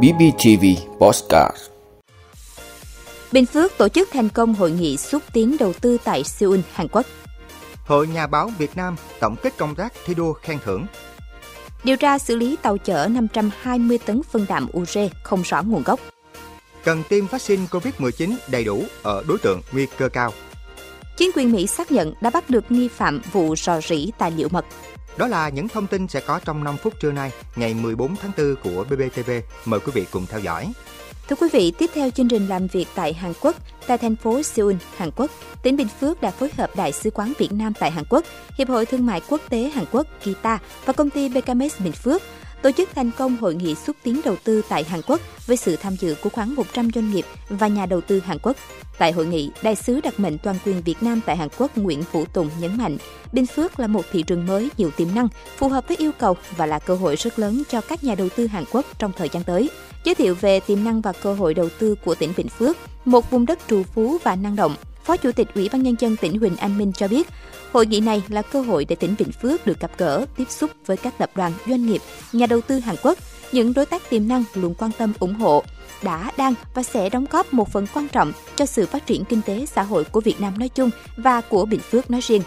BBTV Postcard Bình Phước tổ chức thành công hội nghị xúc tiến đầu tư tại Seoul, Hàn Quốc. Hội Nhà báo Việt Nam tổng kết công tác thi đua khen thưởng. Điều tra xử lý tàu chở 520 tấn phân đạm ure không rõ nguồn gốc. Cần tiêm vaccine COVID-19 đầy đủ ở đối tượng nguy cơ cao. Chính quyền Mỹ xác nhận đã bắt được nghi phạm vụ rò rỉ tài liệu mật. Đó là những thông tin sẽ có trong 5 phút trưa nay, ngày 14 tháng 4 của BBTV. Mời quý vị cùng theo dõi. Thưa quý vị, tiếp theo chương trình làm việc tại Hàn Quốc, tại thành phố Seoul, Hàn Quốc, tỉnh Bình Phước đã phối hợp Đại sứ quán Việt Nam tại Hàn Quốc, Hiệp hội Thương mại Quốc tế Hàn Quốc Kita và công ty BKMS Bình Phước tổ chức thành công hội nghị xúc tiến đầu tư tại Hàn Quốc với sự tham dự của khoảng 100 doanh nghiệp và nhà đầu tư Hàn Quốc. Tại hội nghị, đại sứ đặc mệnh toàn quyền Việt Nam tại Hàn Quốc Nguyễn Vũ Tùng nhấn mạnh, Bình Phước là một thị trường mới nhiều tiềm năng, phù hợp với yêu cầu và là cơ hội rất lớn cho các nhà đầu tư Hàn Quốc trong thời gian tới. Giới thiệu về tiềm năng và cơ hội đầu tư của tỉnh Bình Phước, một vùng đất trù phú và năng động, Phó Chủ tịch Ủy ban Nhân dân tỉnh Huỳnh Anh Minh cho biết, hội nghị này là cơ hội để tỉnh Bình Phước được gặp gỡ, tiếp xúc với các tập đoàn, doanh nghiệp, nhà đầu tư Hàn Quốc, những đối tác tiềm năng luôn quan tâm ủng hộ, đã, đang và sẽ đóng góp một phần quan trọng cho sự phát triển kinh tế xã hội của Việt Nam nói chung và của Bình Phước nói riêng.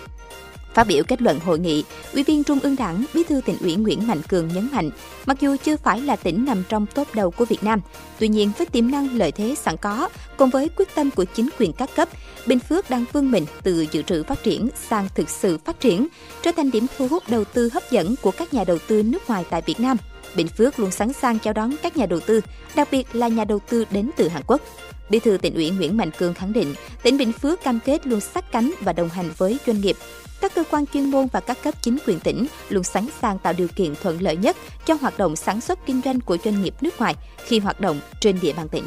Phát biểu kết luận hội nghị, Ủy viên Trung ương Đảng, Bí thư tỉnh ủy Nguyễn Mạnh Cường nhấn mạnh, mặc dù chưa phải là tỉnh nằm trong top đầu của Việt Nam, tuy nhiên với tiềm năng lợi thế sẵn có, cùng với quyết tâm của chính quyền các cấp, Bình Phước đang vươn mình từ dự trữ phát triển sang thực sự phát triển, trở thành điểm thu hút đầu tư hấp dẫn của các nhà đầu tư nước ngoài tại Việt Nam. Bình Phước luôn sẵn sàng chào đón các nhà đầu tư, đặc biệt là nhà đầu tư đến từ Hàn Quốc. Bí thư tỉnh ủy Nguyễn Mạnh Cương khẳng định, tỉnh Bình Phước cam kết luôn sát cánh và đồng hành với doanh nghiệp. Các cơ quan chuyên môn và các cấp chính quyền tỉnh luôn sẵn sàng tạo điều kiện thuận lợi nhất cho hoạt động sản xuất kinh doanh của doanh nghiệp nước ngoài khi hoạt động trên địa bàn tỉnh.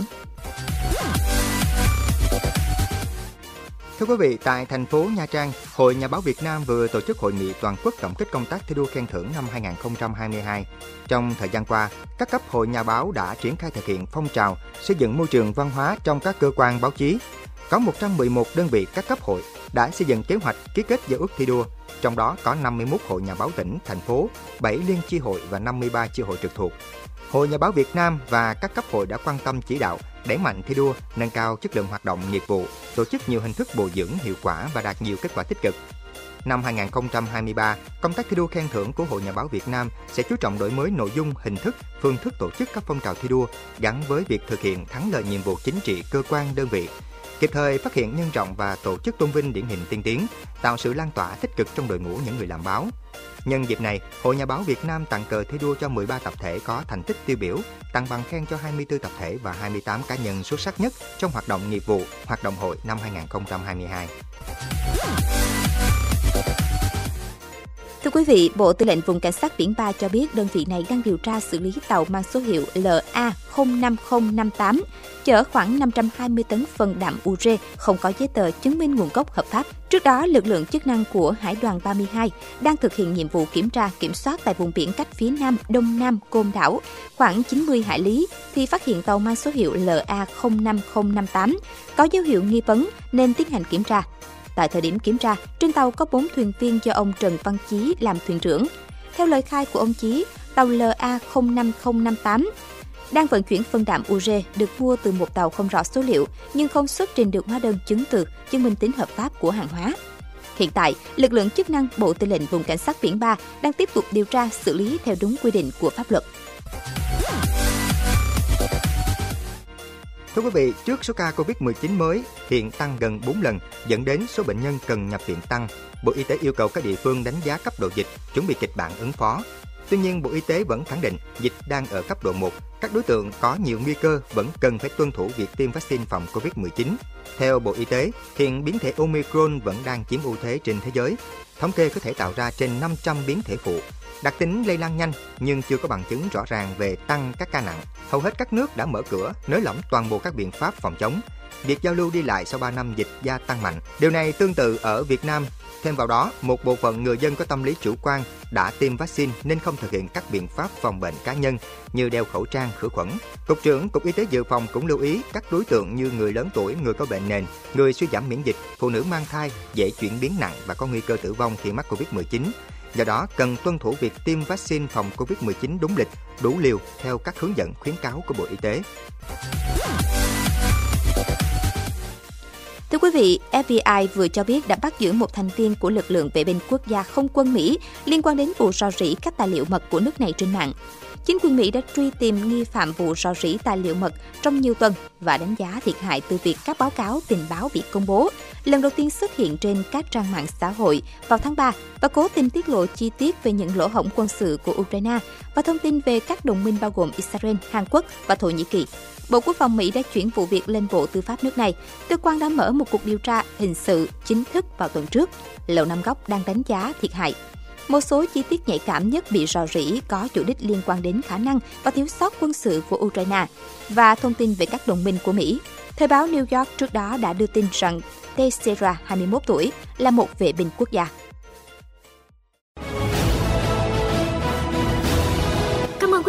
Thưa quý vị, tại thành phố Nha Trang, Hội Nhà báo Việt Nam vừa tổ chức hội nghị toàn quốc tổng kết công tác thi đua khen thưởng năm 2022. Trong thời gian qua, các cấp hội nhà báo đã triển khai thực hiện phong trào xây dựng môi trường văn hóa trong các cơ quan báo chí. Có 111 đơn vị các cấp hội đã xây dựng kế hoạch ký kết giao ước thi đua, trong đó có 51 hội nhà báo tỉnh, thành phố, 7 liên chi hội và 53 chi hội trực thuộc. Hội Nhà báo Việt Nam và các cấp hội đã quan tâm chỉ đạo, đẩy mạnh thi đua, nâng cao chất lượng hoạt động nghiệp vụ, tổ chức nhiều hình thức bồi dưỡng hiệu quả và đạt nhiều kết quả tích cực. Năm 2023, công tác thi đua khen thưởng của Hội Nhà báo Việt Nam sẽ chú trọng đổi mới nội dung, hình thức, phương thức tổ chức các phong trào thi đua gắn với việc thực hiện thắng lợi nhiệm vụ chính trị cơ quan đơn vị, kịp thời phát hiện nhân rộng và tổ chức tôn vinh điển hình tiên tiến, tạo sự lan tỏa tích cực trong đội ngũ những người làm báo. Nhân dịp này, Hội Nhà báo Việt Nam tặng cờ thi đua cho 13 tập thể có thành tích tiêu biểu, tặng bằng khen cho 24 tập thể và 28 cá nhân xuất sắc nhất trong hoạt động nghiệp vụ, hoạt động hội năm 2022. Thưa quý vị, Bộ Tư lệnh Vùng Cảnh sát Biển 3 cho biết đơn vị này đang điều tra xử lý tàu mang số hiệu LA05058 chở khoảng 520 tấn phân đạm ure không có giấy tờ chứng minh nguồn gốc hợp pháp. Trước đó, lực lượng chức năng của Hải đoàn 32 đang thực hiện nhiệm vụ kiểm tra kiểm soát tại vùng biển cách phía nam đông nam Côn Đảo khoảng 90 hải lý thì phát hiện tàu mang số hiệu LA05058 có dấu hiệu nghi vấn nên tiến hành kiểm tra. Tại thời điểm kiểm tra, trên tàu có 4 thuyền viên do ông Trần Văn Chí làm thuyền trưởng. Theo lời khai của ông Chí, tàu LA05058 đang vận chuyển phân đạm ure được mua từ một tàu không rõ số liệu nhưng không xuất trình được hóa đơn chứng từ chứng minh tính hợp pháp của hàng hóa. Hiện tại, lực lượng chức năng Bộ Tư lệnh Vùng Cảnh sát Biển 3 đang tiếp tục điều tra xử lý theo đúng quy định của pháp luật. Thưa quý vị, trước số ca Covid-19 mới hiện tăng gần 4 lần, dẫn đến số bệnh nhân cần nhập viện tăng, Bộ Y tế yêu cầu các địa phương đánh giá cấp độ dịch, chuẩn bị kịch bản ứng phó. Tuy nhiên, Bộ Y tế vẫn khẳng định dịch đang ở cấp độ 1, các đối tượng có nhiều nguy cơ vẫn cần phải tuân thủ việc tiêm vaccine phòng Covid-19. Theo Bộ Y tế, hiện biến thể Omicron vẫn đang chiếm ưu thế trên thế giới. Thống kê có thể tạo ra trên 500 biến thể phụ, Đặc tính lây lan nhanh nhưng chưa có bằng chứng rõ ràng về tăng các ca nặng. Hầu hết các nước đã mở cửa, nới lỏng toàn bộ các biện pháp phòng chống. Việc giao lưu đi lại sau 3 năm dịch gia tăng mạnh. Điều này tương tự ở Việt Nam. Thêm vào đó, một bộ phận người dân có tâm lý chủ quan đã tiêm vaccine nên không thực hiện các biện pháp phòng bệnh cá nhân như đeo khẩu trang, khử khuẩn. Cục trưởng Cục Y tế Dự phòng cũng lưu ý các đối tượng như người lớn tuổi, người có bệnh nền, người suy giảm miễn dịch, phụ nữ mang thai, dễ chuyển biến nặng và có nguy cơ tử vong khi mắc Covid-19 Do đó, cần tuân thủ việc tiêm vaccine phòng COVID-19 đúng lịch, đủ liều theo các hướng dẫn khuyến cáo của Bộ Y tế. Thưa quý vị, FBI vừa cho biết đã bắt giữ một thành viên của lực lượng vệ binh quốc gia không quân Mỹ liên quan đến vụ rò rỉ các tài liệu mật của nước này trên mạng. Chính quyền Mỹ đã truy tìm nghi phạm vụ rò rỉ tài liệu mật trong nhiều tuần và đánh giá thiệt hại từ việc các báo cáo tình báo bị công bố, lần đầu tiên xuất hiện trên các trang mạng xã hội vào tháng 3 và cố tình tiết lộ chi tiết về những lỗ hổng quân sự của Ukraine và thông tin về các đồng minh bao gồm Israel, Hàn Quốc và Thổ Nhĩ Kỳ. Bộ Quốc phòng Mỹ đã chuyển vụ việc lên Bộ Tư pháp nước này. Cơ quan đã mở một cuộc điều tra hình sự chính thức vào tuần trước. Lầu Năm Góc đang đánh giá thiệt hại. Một số chi tiết nhạy cảm nhất bị rò rỉ có chủ đích liên quan đến khả năng và thiếu sót quân sự của Ukraine và thông tin về các đồng minh của Mỹ. Thời báo New York trước đó đã đưa tin rằng Teixeira, 21 tuổi, là một vệ binh quốc gia.